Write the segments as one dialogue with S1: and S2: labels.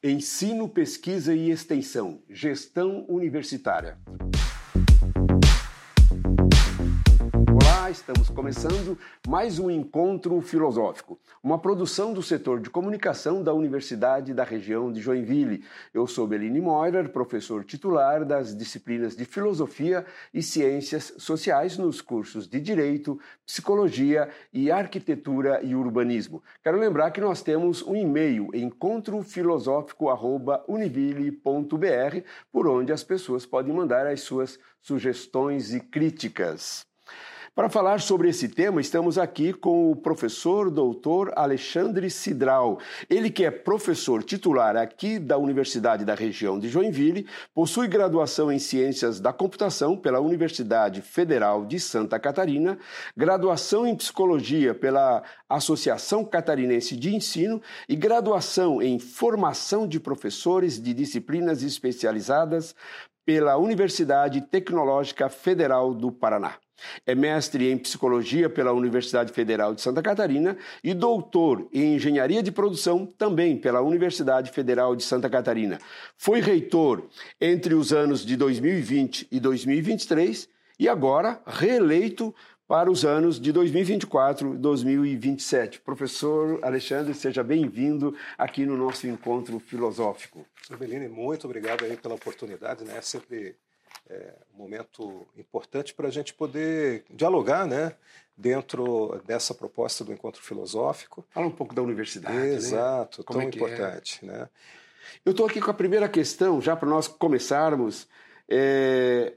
S1: Ensino, pesquisa e extensão. Gestão universitária. Estamos começando mais um encontro filosófico, uma produção do setor de comunicação da Universidade da região de Joinville. Eu sou Beline Moirer, professor titular das disciplinas de Filosofia e Ciências Sociais nos cursos de Direito, Psicologia e Arquitetura e Urbanismo. Quero lembrar que nós temos um e-mail, encontrofilosófico.univille.br, por onde as pessoas podem mandar as suas sugestões e críticas. Para falar sobre esse tema, estamos aqui com o professor doutor Alexandre Sidral. Ele que é professor titular aqui da Universidade da região de Joinville, possui graduação em Ciências da Computação pela Universidade Federal de Santa Catarina, graduação em Psicologia pela Associação Catarinense de Ensino e graduação em Formação de Professores de Disciplinas Especializadas pela Universidade Tecnológica Federal do Paraná. É mestre em psicologia pela Universidade Federal de Santa Catarina e doutor em engenharia de produção também pela Universidade Federal de Santa Catarina. Foi reitor entre os anos de 2020 e 2023 e agora reeleito para os anos de 2024 e 2027. Professor Alexandre, seja bem-vindo aqui no nosso encontro filosófico.
S2: Bellini, muito obrigado aí pela oportunidade, né? É sempre é, um momento importante para a gente poder dialogar, né? Dentro dessa proposta do encontro filosófico.
S1: Fala um pouco da universidade.
S2: Né? Exato, né? tão é, é importante. Né?
S1: Eu estou aqui com a primeira questão, já para nós começarmos. É...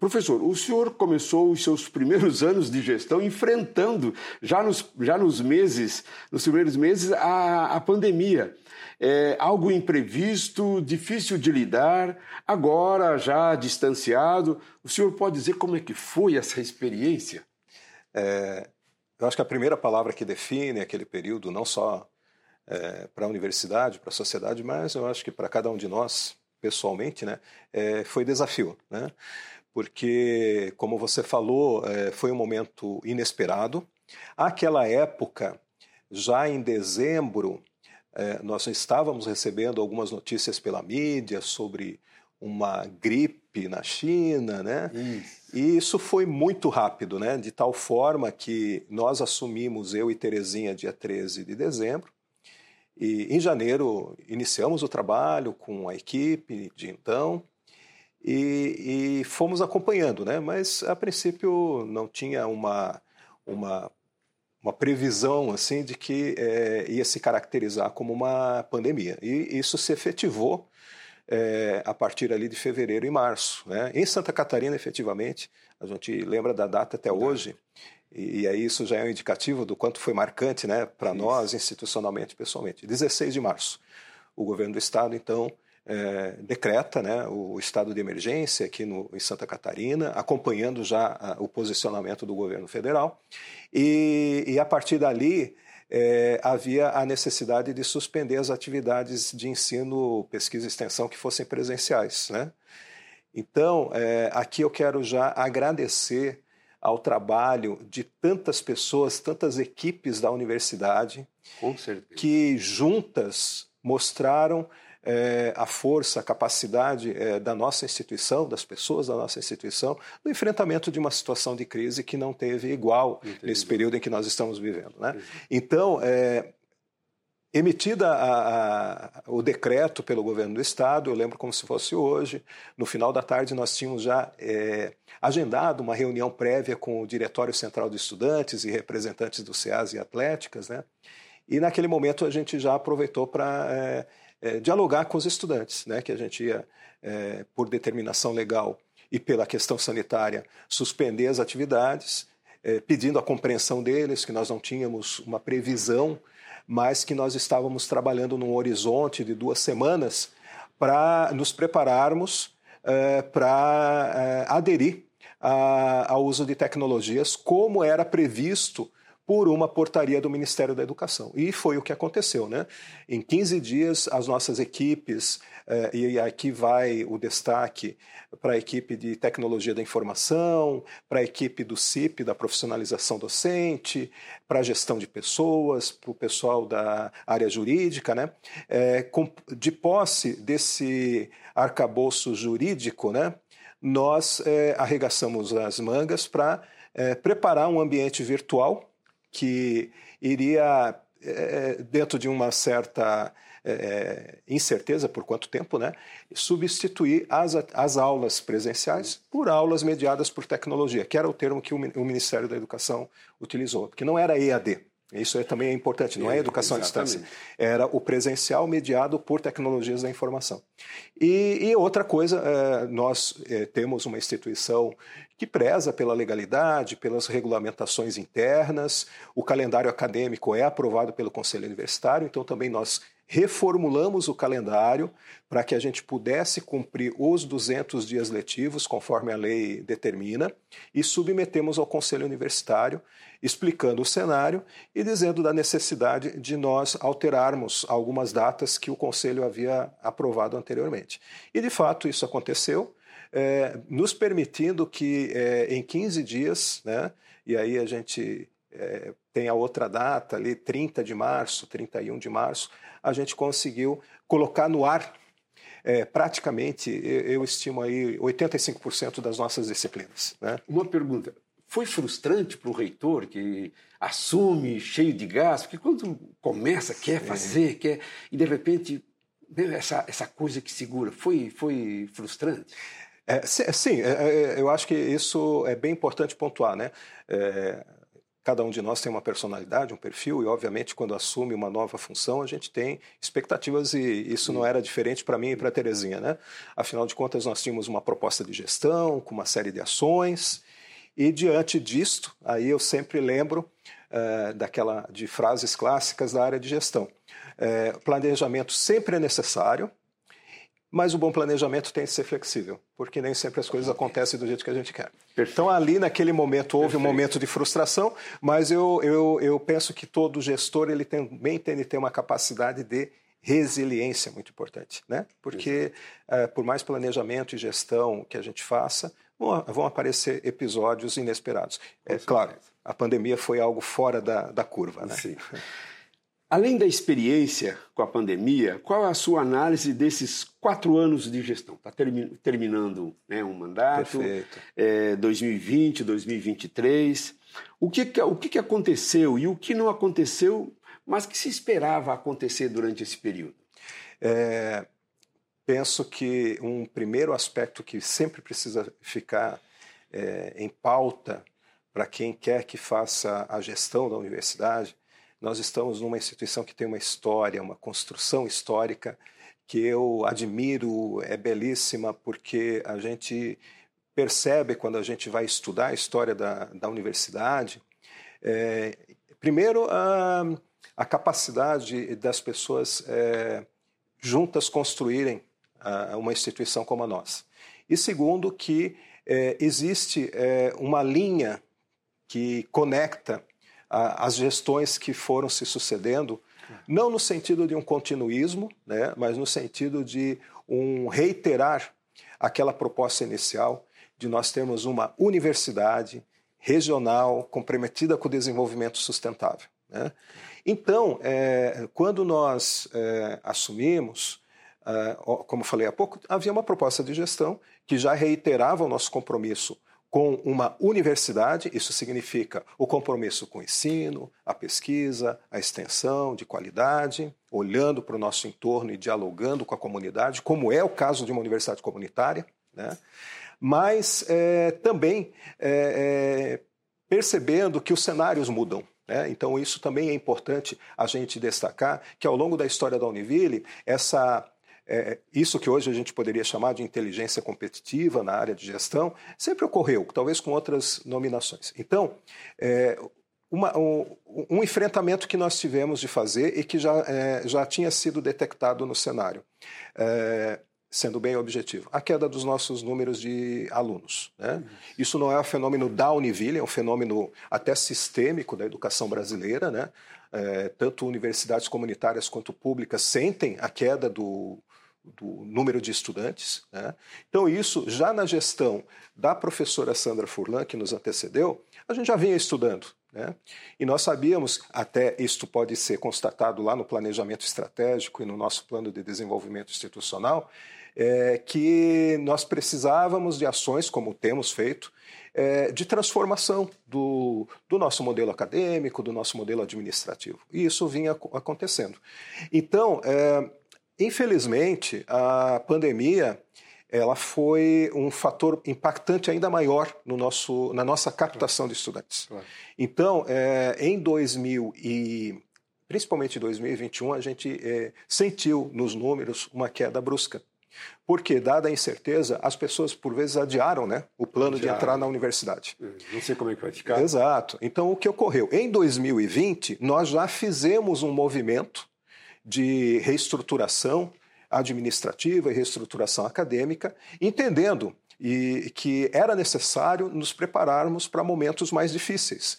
S1: Professor, o senhor começou os seus primeiros anos de gestão enfrentando, já nos, já nos meses, nos primeiros meses, a, a pandemia é, algo imprevisto, difícil de lidar, agora já distanciado. O senhor pode dizer como é que foi essa experiência?
S2: É, eu acho que a primeira palavra que define aquele período, não só é, para a universidade, para a sociedade, mas eu acho que para cada um de nós, pessoalmente, né, é, foi desafio. Né? Porque, como você falou, é, foi um momento inesperado. Aquela época, já em dezembro, é, nós estávamos recebendo algumas notícias pela mídia sobre uma gripe na China, né? Isso. E isso foi muito rápido, né? De tal forma que nós assumimos, eu e Terezinha, dia 13 de dezembro. E em janeiro iniciamos o trabalho com a equipe de então e, e fomos acompanhando, né? Mas a princípio não tinha uma, uma uma previsão assim de que é, ia se caracterizar como uma pandemia. E isso se efetivou é, a partir ali de fevereiro e março. Né? Em Santa Catarina, efetivamente, a gente lembra da data até hoje, e, e aí isso já é um indicativo do quanto foi marcante né, para nós, institucionalmente e pessoalmente. 16 de março, o governo do estado, então, é, decreta né, o estado de emergência aqui no, em Santa Catarina, acompanhando já a, o posicionamento do governo federal. E, e a partir dali é, havia a necessidade de suspender as atividades de ensino, pesquisa e extensão que fossem presenciais. Né? Então, é, aqui eu quero já agradecer ao trabalho de tantas pessoas, tantas equipes da universidade, que juntas mostraram é, a força, a capacidade é, da nossa instituição, das pessoas da nossa instituição, no enfrentamento de uma situação de crise que não teve igual Entendi. nesse período em que nós estamos vivendo. Né? Então, é, Emitida a, a, o decreto pelo governo do estado, eu lembro como se fosse hoje, no final da tarde nós tínhamos já é, agendado uma reunião prévia com o Diretório Central de Estudantes e representantes do SEAS e Atléticas, né? E naquele momento a gente já aproveitou para é, é, dialogar com os estudantes, né, que a gente ia, é, por determinação legal e pela questão sanitária, suspender as atividades, é, pedindo a compreensão deles, que nós não tínhamos uma previsão, mas que nós estávamos trabalhando num horizonte de duas semanas para nos prepararmos é, para é, aderir ao uso de tecnologias, como era previsto por uma portaria do Ministério da Educação. E foi o que aconteceu. Né? Em 15 dias, as nossas equipes, eh, e aqui vai o destaque para a equipe de tecnologia da informação, para a equipe do CIP, da profissionalização docente, para a gestão de pessoas, para o pessoal da área jurídica, né? Eh, de posse desse arcabouço jurídico, né? nós eh, arregaçamos as mangas para preparar um ambiente virtual que iria, é, dentro de uma certa é, incerteza por quanto tempo, né, substituir as, as aulas presenciais por aulas mediadas por tecnologia, que era o termo que o, o Ministério da Educação utilizou, porque não era EAD. Isso é, também é importante, não é, educação Exatamente. à distância. Era o presencial mediado por tecnologias da informação. E, e outra coisa, é, nós é, temos uma instituição que preza pela legalidade, pelas regulamentações internas. O calendário acadêmico é aprovado pelo Conselho Universitário, então também nós reformulamos o calendário para que a gente pudesse cumprir os 200 dias letivos, conforme a lei determina, e submetemos ao Conselho Universitário, explicando o cenário e dizendo da necessidade de nós alterarmos algumas datas que o Conselho havia aprovado anteriormente. E, de fato, isso aconteceu é, nos permitindo que é, em 15 dias, né, e aí a gente é, tem a outra data ali, 30 de março, 31 de março, a gente conseguiu colocar no ar é, praticamente, eu estimo aí 85% das nossas disciplinas. Né?
S1: Uma pergunta, foi frustrante para o reitor que assume cheio de gás, porque quando começa, quer fazer, quer, e de repente essa, essa coisa que segura, foi, foi frustrante?
S2: É, sim, é, é, eu acho que isso é bem importante pontuar, né? Cada um de nós tem uma personalidade, um perfil, e obviamente quando assume uma nova função a gente tem expectativas e isso não era diferente para mim e para a Terezinha, né? Afinal de contas nós tínhamos uma proposta de gestão com uma série de ações e diante disto, aí eu sempre lembro uh, daquela de frases clássicas da área de gestão. Uh, planejamento sempre é necessário, mas o bom planejamento tem que ser flexível, porque nem sempre as coisas acontecem do jeito que a gente quer. Então, ali naquele momento, houve Perfeito. um momento de frustração, mas eu, eu, eu penso que todo gestor ele também tem que ter uma capacidade de resiliência muito importante, né? Porque uh, por mais planejamento e gestão que a gente faça, vão, vão aparecer episódios inesperados. É claro, a pandemia foi algo fora da, da curva, né? Sim.
S1: Além da experiência com a pandemia, qual é a sua análise desses quatro anos de gestão? Está terminando né, um mandato, é, 2020, 2023. O, que, o que aconteceu e o que não aconteceu, mas que se esperava acontecer durante esse período?
S2: É, penso que um primeiro aspecto que sempre precisa ficar é, em pauta para quem quer que faça a gestão da universidade nós estamos numa instituição que tem uma história, uma construção histórica que eu admiro, é belíssima, porque a gente percebe quando a gente vai estudar a história da, da universidade, é, primeiro, a, a, capacidade das pessoas é, juntas construírem a, uma instituição como a nossa. E segundo, que é, existe é, uma linha que conecta as gestões que foram se sucedendo, não no sentido de um continuismo, né, mas no sentido de um reiterar aquela proposta inicial de nós termos uma universidade regional comprometida com o desenvolvimento sustentável. Né? Então, é, quando nós é, assumimos, é, como falei há pouco, havia uma proposta de gestão que já reiterava o nosso compromisso com uma universidade, isso significa o compromisso com o ensino, a pesquisa, a extensão de qualidade, olhando para o nosso entorno e dialogando com a comunidade, como é o caso de uma universidade comunitária, né? mas é, também é, é, percebendo que os cenários mudam. Né? Então, isso também é importante a gente destacar, que ao longo da história da Univille, essa é, isso que hoje a gente poderia chamar de inteligência competitiva na área de gestão, sempre ocorreu, talvez com outras nominações. Então, é, uma, um, um, enfrentamento que nós tivemos de fazer e que já, é, já tinha sido detectado no cenário. É, sendo bem objetivo, a queda dos nossos números de alunos. Né? Isso não é um fenômeno da Univille, é um fenômeno até sistêmico da educação brasileira. Né? É, tanto universidades comunitárias quanto públicas sentem a queda do, do número de estudantes. Né? Então, isso já na gestão da professora Sandra Furlan, que nos antecedeu, a gente já vinha estudando. Né? E nós sabíamos, até isto pode ser constatado lá no planejamento estratégico e no nosso plano de desenvolvimento institucional, é, que nós precisávamos de ações, como temos feito, é, de transformação do, do, nosso modelo acadêmico, do nosso modelo administrativo. E isso vinha acontecendo. Então, é, infelizmente, a pandemia ela foi um fator impactante ainda maior no nosso, na nossa captação de estudantes. Então, é, em 2000 e principalmente em 2021, a gente é, sentiu nos números uma queda brusca. Porque, dada a incerteza, as pessoas, por vezes, adiaram né, o plano adiaram. de entrar na universidade.
S1: Hum, não sei como é que vai ficar.
S2: Exato. Então, o que ocorreu? Em 2020, nós já fizemos um movimento de reestruturação administrativa e reestruturação acadêmica, entendendo e que era necessário nos prepararmos para momentos mais difíceis.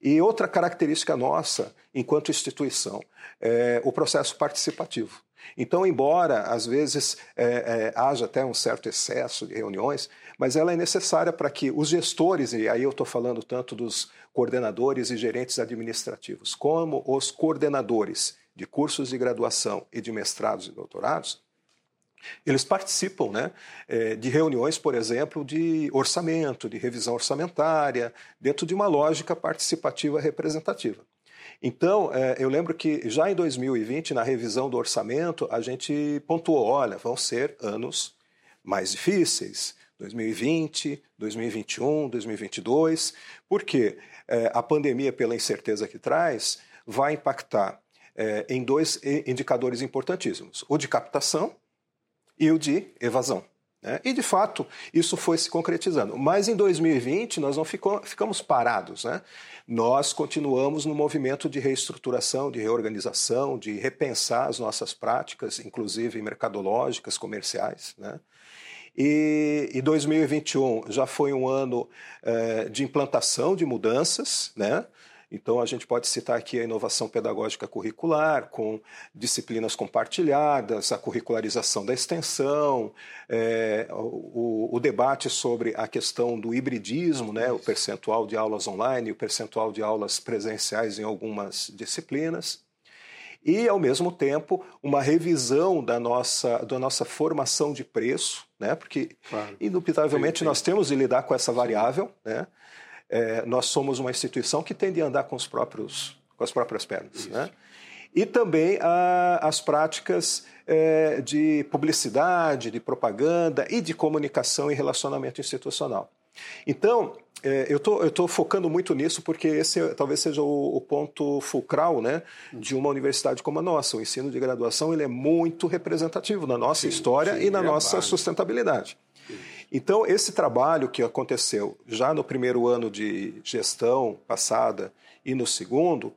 S2: E outra característica nossa, enquanto instituição, é o processo participativo. Então, embora às vezes é, é, haja até um certo excesso de reuniões, mas ela é necessária para que os gestores, e aí eu estou falando tanto dos coordenadores e gerentes administrativos, como os coordenadores de cursos de graduação e de mestrados e doutorados, eles participam né, é, de reuniões, por exemplo, de orçamento, de revisão orçamentária, dentro de uma lógica participativa representativa. Então, é, eu lembro que já em 2020, na revisão do orçamento, a gente pontuou: olha, vão ser anos mais difíceis. 2020, 2021, 2022, porque é, a pandemia, pela incerteza que traz, vai impactar é, em dois indicadores importantíssimos: o de captação e o de evasão. Né? E, de fato, isso foi se concretizando. Mas em 2020, nós não ficou, ficamos parados. Né? Nós continuamos no movimento de reestruturação, de reorganização, de repensar as nossas práticas, inclusive mercadológicas, comerciais. Né? E, e 2021 já foi um ano é, de implantação de mudanças, né? Então, a gente pode citar aqui a inovação pedagógica curricular, com disciplinas compartilhadas, a curricularização da extensão, é, o, o, debate sobre a questão do hibridismo, né, o percentual de aulas online, o percentual de aulas presenciais em algumas disciplinas. E, ao mesmo tempo, uma revisão da nossa, da nossa formação de preço, né, porque, claro. indubitavelmente, nós temos de lidar com essa variável, né? É, nós somos uma instituição que tende a andar com, os próprios, com as próprias pernas. Né? E também a, as práticas é, de publicidade, de propaganda e de comunicação e relacionamento institucional. Então, é, eu tô, estou focando muito nisso porque esse talvez seja o, o, ponto fulcral né, de uma universidade como a nossa. O ensino de graduação ele é muito representativo na nossa sim, história sim, e na é nossa sustentabilidade. Então, esse trabalho que aconteceu já no primeiro ano de gestão passada e no segundo,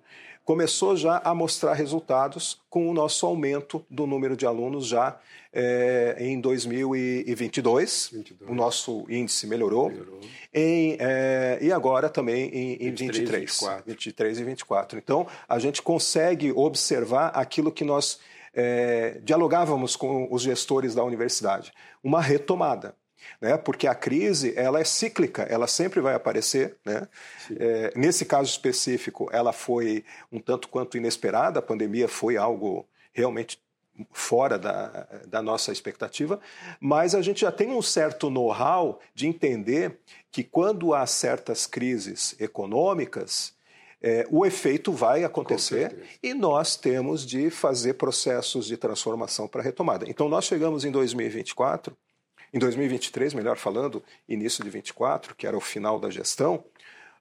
S2: começou já a mostrar resultados com o nosso aumento do número de alunos já é, em 2022. 22. O nosso índice melhorou. melhorou. Em, é, e agora também em, em 23, 23, 24. 23 e 24. Então, a gente consegue observar aquilo que nós é, dialogávamos com os gestores da universidade. Uma retomada né? porque a crise ela é cíclica, ela sempre vai aparecer. Né? É, nesse caso específico, ela foi um tanto quanto inesperada, a pandemia foi algo realmente fora da, da nossa expectativa, mas a gente já tem um certo know-how de entender que quando há certas crises econômicas, é, o efeito vai acontecer e nós temos de fazer processos de transformação para retomada. Então, nós chegamos em 2024 em 2023, melhor falando, início de 24, que era o final da gestão,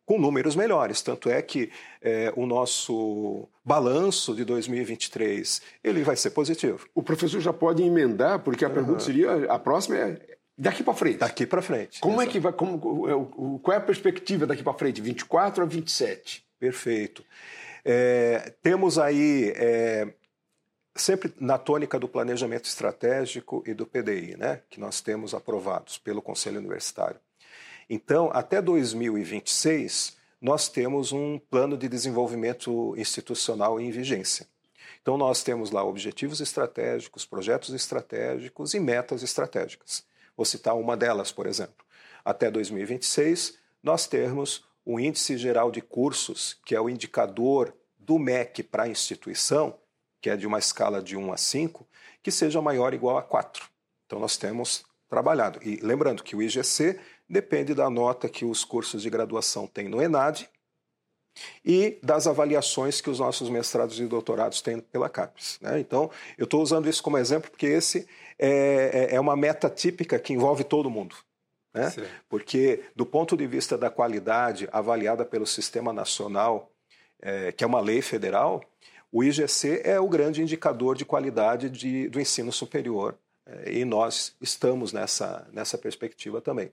S2: com números melhores. Tanto é que é, o nosso balanço de 2023 ele vai ser positivo.
S1: O professor já pode emendar, porque a uhum. pergunta seria: a próxima é daqui para frente.
S2: Daqui para frente.
S1: Como exatamente. é que vai? Como, qual é a perspectiva daqui para frente? 24 a 27?
S2: Perfeito. É, temos aí é, sempre na tônica do planejamento estratégico e do PDI, né, que nós temos aprovados pelo Conselho Universitário. Então, até 2026, nós temos um plano de desenvolvimento institucional em vigência. Então, nós temos lá objetivos estratégicos, projetos estratégicos e metas estratégicas. Vou citar uma delas, por exemplo. Até 2026, nós temos o Índice Geral de Cursos, que é o indicador do MEC para a instituição, que é de uma escala de 1 a 5, que seja maior ou igual a 4. Então, nós temos trabalhado. E lembrando que o IGC depende da nota que os cursos de graduação têm no ENAD e das avaliações que os nossos mestrados e doutorados têm pela CAPES. Né? Então, eu estou usando isso como exemplo porque esse é, é, é uma meta típica que envolve todo mundo. Né? Porque, do ponto de vista da qualidade avaliada pelo Sistema Nacional, é, que é uma lei federal, o IGC é o grande indicador de qualidade de, do ensino superior é, e nós estamos nessa, nessa perspectiva também.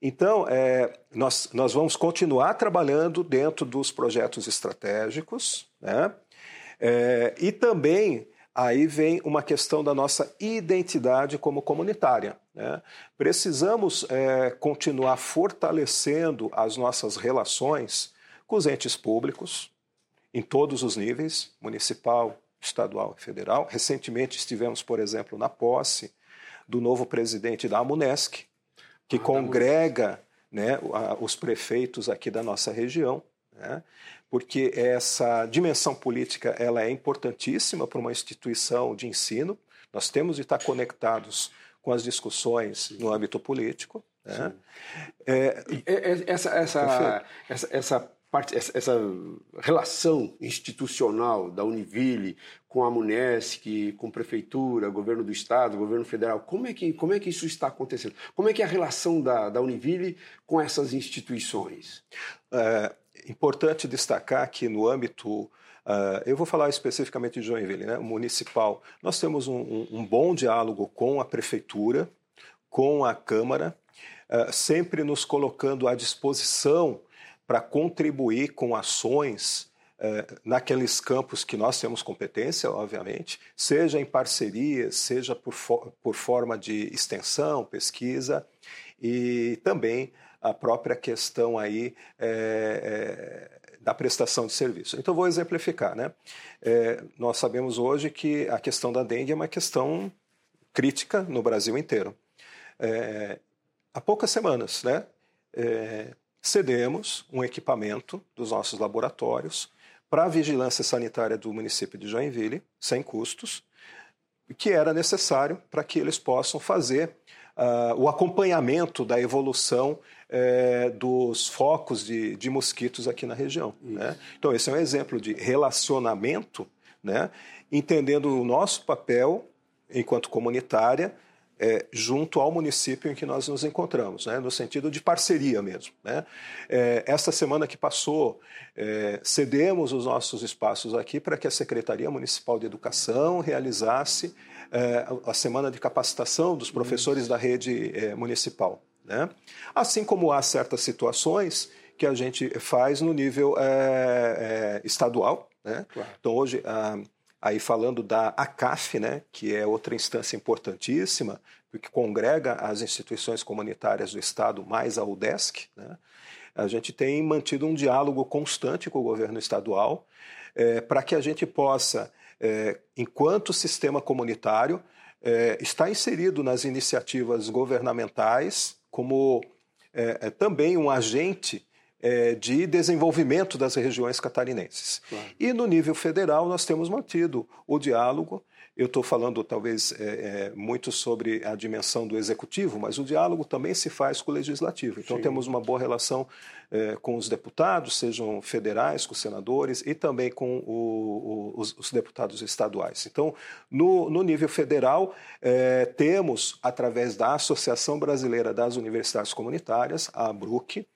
S2: Então, é, nós, nós vamos continuar trabalhando dentro dos projetos estratégicos, né? É, e também aí vem uma questão da nossa identidade como comunitária. Né? Precisamos é, continuar fortalecendo as nossas relações com os entes públicos, em todos os níveis municipal, estadual e federal. Recentemente estivemos, por exemplo, na posse do novo presidente da Amunesc, que ah, congrega né, os prefeitos aqui da nossa região, né, porque essa dimensão política ela é importantíssima para uma instituição de ensino. Nós temos de estar conectados com as discussões no âmbito político. Né?
S1: É, essa, essa, essa, essa essa relação institucional da Univille com a Munesc, com a prefeitura, governo do estado, governo federal, como é que, como é que isso está acontecendo? Como é que é a relação da, da Univille com essas instituições?
S2: É importante destacar que no âmbito Uh, eu vou falar especificamente de Joinville, né, municipal. Nós temos um, um, um, bom diálogo com a prefeitura, com a Câmara, uh, sempre nos colocando à disposição para contribuir com ações eh, naqueles campos que nós temos competência, obviamente, seja em parcerias, seja por, for por forma de extensão, pesquisa e também a própria questão aí é, é, da prestação de serviço. Então vou exemplificar, né? É, nós sabemos hoje que a questão da dengue é uma questão crítica no Brasil inteiro. há poucas semanas, né? Cedemos um equipamento dos nossos laboratórios para a vigilância sanitária do município de Joinville, sem custos, que era necessário para que eles possam fazer uh, o acompanhamento da evolução eh, dos focos de, de, mosquitos aqui na região. Né? Então, esse é um exemplo de relacionamento, né? entendendo o nosso papel enquanto comunitária é, junto ao município em que nós nos encontramos, né, no sentido de parceria mesmo. Né. É, esta semana que passou, é, cedemos os nossos espaços aqui para que a Secretaria Municipal de Educação realizasse é, a semana de capacitação dos professores da rede é, municipal. Né. Assim como há certas situações que a gente faz no nível é, estadual. Né. Claro. Então, hoje, a Aí falando da ACAF, né, que é outra instância importantíssima, que congrega as instituições comunitárias do Estado mais a UDESC, né, a gente tem mantido um diálogo constante com o governo estadual é, para que a gente possa, é, enquanto sistema comunitário, é, estar inserido nas iniciativas governamentais como é, é, também um agente é, de desenvolvimento das regiões catarinenses. Claro. E no nível federal, nós temos mantido o diálogo. Eu estou falando, talvez, é, é, muito sobre a dimensão do executivo, mas o diálogo também se faz com o legislativo. Então, Sim. temos uma boa relação é, com os deputados, sejam federais, com os senadores, e também com o, o, os, os, deputados estaduais. Então, no, no nível federal, é, temos, através da Associação Brasileira das Universidades Comunitárias, a ABRUC,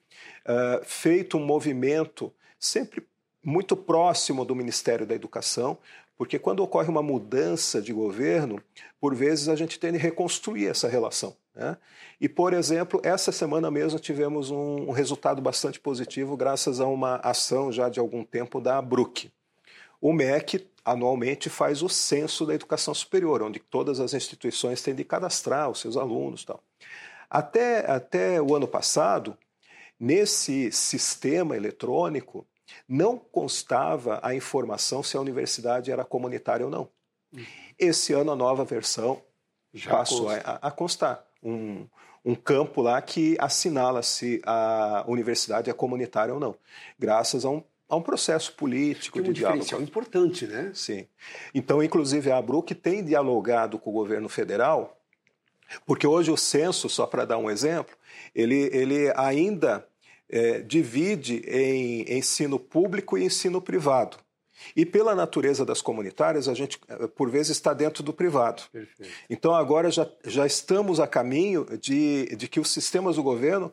S2: feito um movimento sempre muito próximo do Ministério da Educação, porque quando ocorre uma mudança de governo, por vezes a gente tem de reconstruir essa relação. Né? E, por exemplo, essa semana mesmo tivemos um, resultado bastante positivo graças a uma ação já de algum tempo da Brook. O MEC anualmente faz o censo da educação superior, onde todas as instituições têm de cadastrar os seus alunos. Tal. Até, até o ano passado, nesse sistema eletrônico, não constava a informação se a universidade era comunitária ou não. Esse ano, a nova versão Já passou a, a, constar. Um, um campo lá que assinala se a universidade é comunitária ou não, graças a um a um processo político
S1: que
S2: é um
S1: de diálogo. importante, né?
S2: Sim. Então, inclusive, a ABRUC tem dialogado com o governo federal, porque hoje o censo, só para dar um exemplo, ele, ele ainda é, divide em ensino público e ensino privado. E pela natureza das comunitárias, a gente, é, por vezes, está dentro do privado. Perfeito. Então, agora já, já estamos a caminho de, de que os sistemas do governo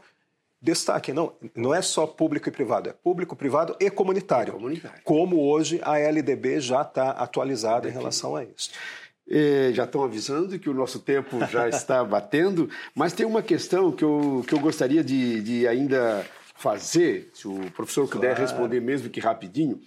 S2: destaquem. Não, não é só público e privado, é público, privado e comunitário. comunitário. Como hoje a LDB já está atualizada em relação a isso.
S1: É, já estão avisando que o nosso tempo já está batendo, mas tem uma questão que eu, que eu gostaria de, de ainda fazer, se o professor puder claro. responder mesmo que rapidinho.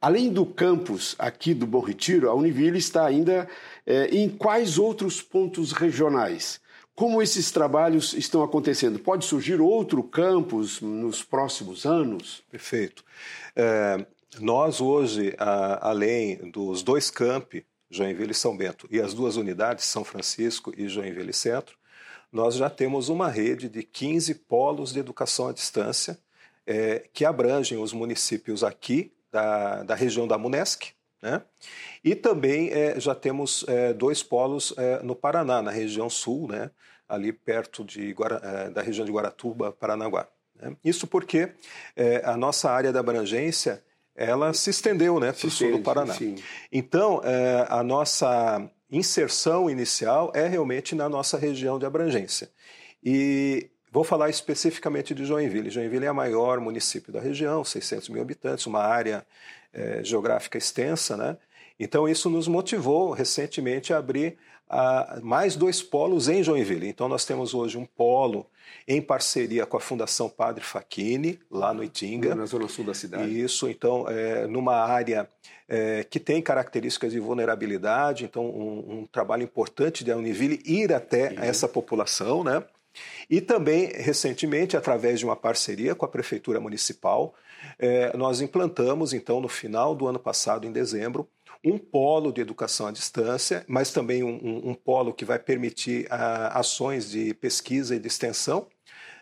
S1: Além do campus aqui do Bom Retiro, a Univille está ainda é, em quais outros pontos regionais? Como esses trabalhos estão acontecendo? Pode surgir outro campus nos próximos anos?
S2: Perfeito. É, nós hoje, a, além dos dois campi, Joinville e São Bento, e as duas unidades, São Francisco e Joinville Centro, nós já temos uma rede de 15 polos de educação à distância é, que abrangem os municípios aqui da, da região da Munesc, né? E também é, já temos é, dois polos é, no Paraná, na região sul, né? ali perto de é, da região de Guaratuba, Paranaguá. Né? Isso porque é, a nossa área da abrangência ela se estendeu né, para o sul do Paraná. Sim. Então, é, a nossa inserção inicial é realmente na nossa região de abrangência. E vou falar especificamente de Joinville. Joinville é o maior município da região, 600 mil habitantes, uma área é, geográfica extensa, né? Então, isso nos motivou recentemente a abrir a, mais dois polos em Joinville. Então, nós temos hoje um polo em parceria com a Fundação Padre Facchini, lá no Itinga.
S1: Na zona sul da cidade.
S2: Isso, então, é, numa área é, que tem características de vulnerabilidade, então, um, um trabalho importante da Univille ir até uhum. essa população, né? E também, recentemente, através de uma parceria com a Prefeitura Municipal, é, nós implantamos, então, no final do ano passado, em dezembro, um polo de educação à distância, mas também um, um, um polo que vai permitir a, ah, ações de pesquisa e de extensão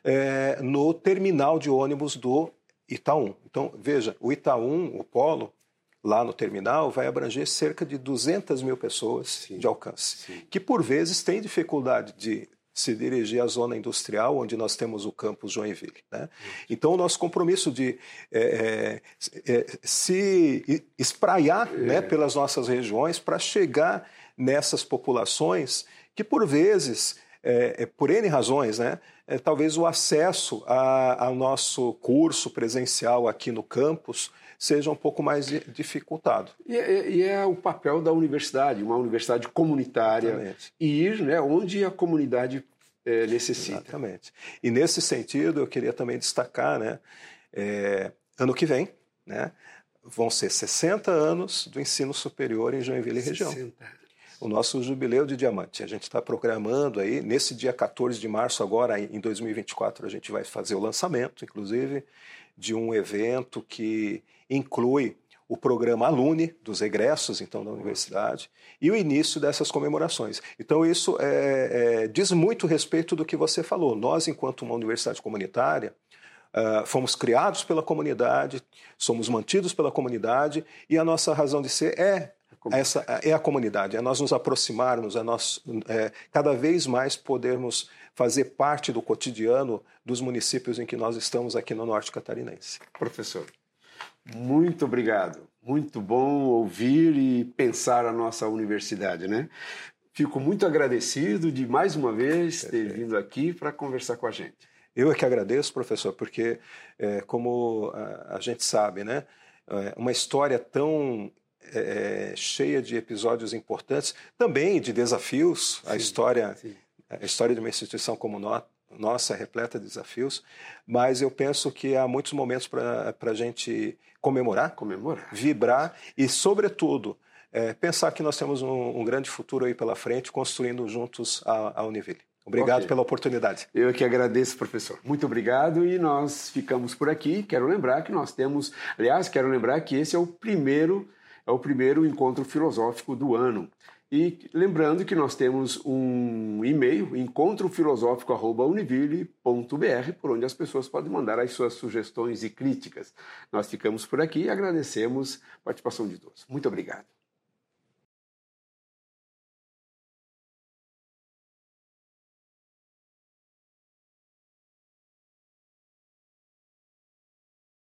S2: é, no terminal de ônibus do Itaú. Então, veja, o Itaú, o polo, lá no terminal, vai abranger cerca de 200 mil pessoas Sim. de alcance, Sim. que por vezes têm dificuldade de se dirigir à zona industrial, onde nós temos o campus Joinville. Né? Então, o nosso compromisso de é, é, é se espraiar né, é. pelas nossas regiões para chegar nessas populações que, por vezes, é, é por N razões, né, talvez o acesso a, ao nosso curso presencial aqui no campus seja um pouco mais dificultado.
S1: E é, e é o papel da universidade, uma universidade comunitária, Exatamente. ir né, onde a comunidade é, necessita.
S2: Exatamente. E nesse sentido, eu queria também destacar, né, é, ano que vem, né, vão ser 60 anos do ensino superior em Joinville e região. 60 anos. O nosso jubileu de diamante. A gente está programando aí, nesse dia 14 de março, agora em 2024, a gente vai fazer o lançamento, inclusive, de um evento que inclui o programa Alune dos egressos então da universidade e o início dessas comemorações. Então isso é, é, diz muito respeito do que você falou. Nós, enquanto uma universidade comunitária, uh, fomos criados pela comunidade, somos mantidos pela comunidade e a nossa razão de ser é essa é a comunidade, é nós nos aproximarmos, é nós é, cada vez mais podermos fazer parte do cotidiano dos municípios em que nós estamos aqui no norte catarinense.
S1: Professor, muito obrigado. Muito bom ouvir e pensar a nossa universidade, né? Fico muito agradecido de mais uma vez ter vindo aqui para conversar com a gente.
S2: Eu é que agradeço, professor, porque, é, como a, a, gente sabe, né, é uma história tão é, cheia de episódios importantes, também de desafios, sim, a história, sim. a história de uma instituição como nós, nossa, repleta de desafios, mas eu penso que há muitos momentos para a gente comemorar,
S1: comemorar,
S2: vibrar e, sobretudo, é, pensar que nós temos um, um, grande futuro aí pela frente, construindo juntos a, a Univille. Obrigado okay. pela oportunidade.
S1: Eu que agradeço, professor. Muito obrigado e nós ficamos por aqui. Quero lembrar que nós temos, aliás, quero lembrar que esse é o primeiro é o primeiro encontro filosófico do ano. E lembrando que nós temos um e-mail, encontrofilosófico.univille.br, por onde as pessoas podem mandar as suas sugestões e críticas. Nós ficamos por aqui e agradecemos a participação de todos. Muito obrigado.